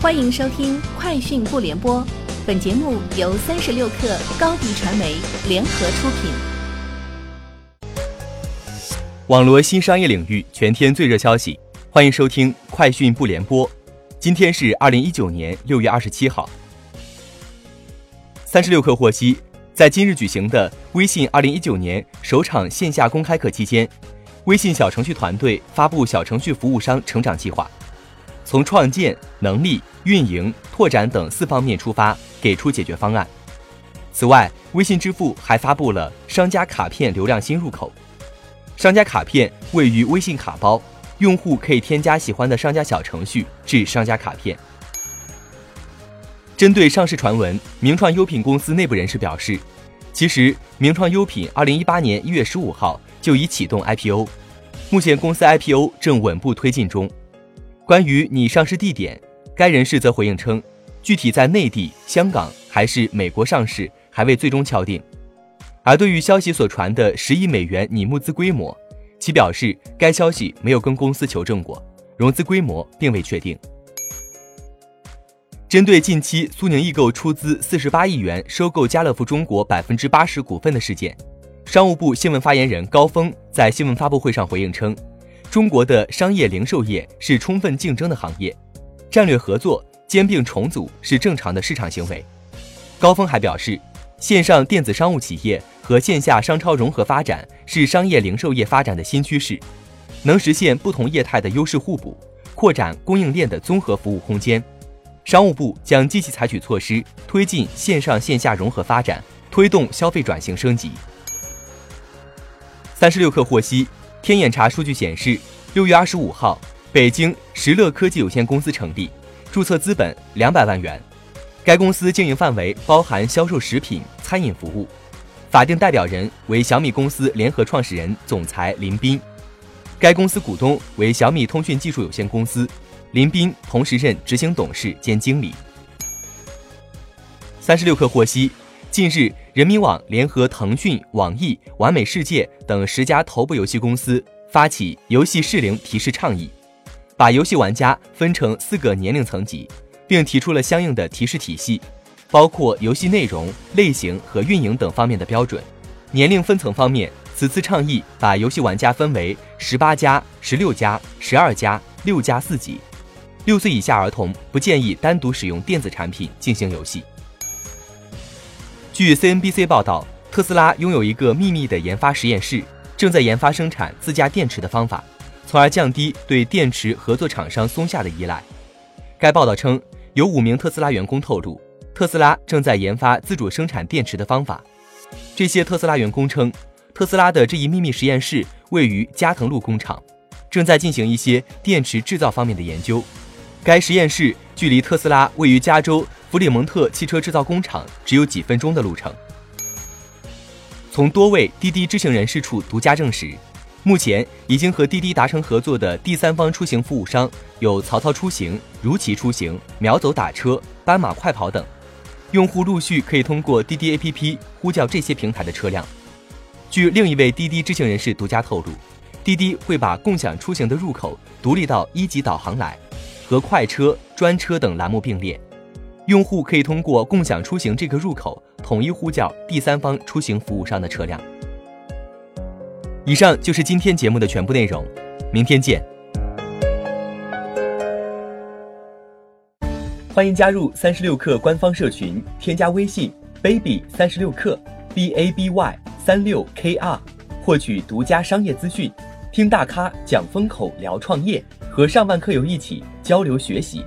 欢迎收听《快讯不联播》，本节目由三十六克高低传媒联合出品。网罗新商业领域全天最热消息，欢迎收听《快讯不联播》。今天是二零一九年六月二十七号。三十六氪获悉，在今日举行的微信二零一九年首场线下公开课期间，微信小程序团队发布小程序服务商成长计划。从创建、能力、运营、拓展等四方面出发，给出解决方案。此外，微信支付还发布了商家卡片流量新入口。商家卡片位于微信卡包，用户可以添加喜欢的商家小程序至商家卡片。针对上市传闻，名创优品公司内部人士表示，其实名创优品二零一八年一月十五号就已启动 IPO，目前公司 IPO 正稳步推进中。关于拟上市地点，该人士则回应称，具体在内地、香港还是美国上市还未最终敲定。而对于消息所传的十亿美元拟募资规模，其表示该消息没有跟公司求证过，融资规模并未确定。针对近期苏宁易购出资四十八亿元收购家乐福中国百分之八十股份的事件，商务部新闻发言人高峰在新闻发布会上回应称。中国的商业零售业是充分竞争的行业，战略合作兼并重组是正常的市场行为。高峰还表示，线上电子商务企业和线下商超融合发展是商业零售业发展的新趋势，能实现不同业态的优势互补，扩展供应链的综合服务空间。商务部将积极采取措施，推进线上线下融合发展，推动消费转型升级。三十六氪获悉。天眼查数据显示，六月二十五号，北京石乐科技有限公司成立，注册资本两百万元。该公司经营范围包含销售食品、餐饮服务，法定代表人为小米公司联合创始人、总裁林斌。该公司股东为小米通讯技术有限公司，林斌同时任执行董事兼经理。三十六氪获悉。近日，人民网联合腾讯、网易、完美世界等十家头部游戏公司发起游戏适龄提示倡议，把游戏玩家分成四个年龄层级，并提出了相应的提示体系，包括游戏内容、类型和运营等方面的标准。年龄分层方面，此次倡议把游戏玩家分为十八加、十六加、十二加、六加四级。六岁以下儿童不建议单独使用电子产品进行游戏。据 CNBC 报道，特斯拉拥有一个秘密的研发实验室，正在研发生产自家电池的方法，从而降低对电池合作厂商松下的依赖。该报道称，有五名特斯拉员工透露，特斯拉正在研发自主生产电池的方法。这些特斯拉员工称，特斯拉的这一秘密实验室位于加藤路工厂，正在进行一些电池制造方面的研究。该实验室距离特斯拉位于加州。弗里蒙特汽车制造工厂只有几分钟的路程。从多位滴滴知情人士处独家证实，目前已经和滴滴达成合作的第三方出行服务商有曹操出行、如祺出行、秒走打车、斑马快跑等，用户陆续可以通过滴滴 APP 呼叫这些平台的车辆。据另一位滴滴知情人士独家透露，滴滴会把共享出行的入口独立到一级导航来，和快车、专车等栏目并列。用户可以通过共享出行这个入口统一呼叫第三方出行服务商的车辆。以上就是今天节目的全部内容，明天见。欢迎加入三十六氪官方社群，添加微信 baby 三十六氪 b a b y 三六 k r，获取独家商业资讯，听大咖讲风口，聊创业，和上万课友一起交流学习。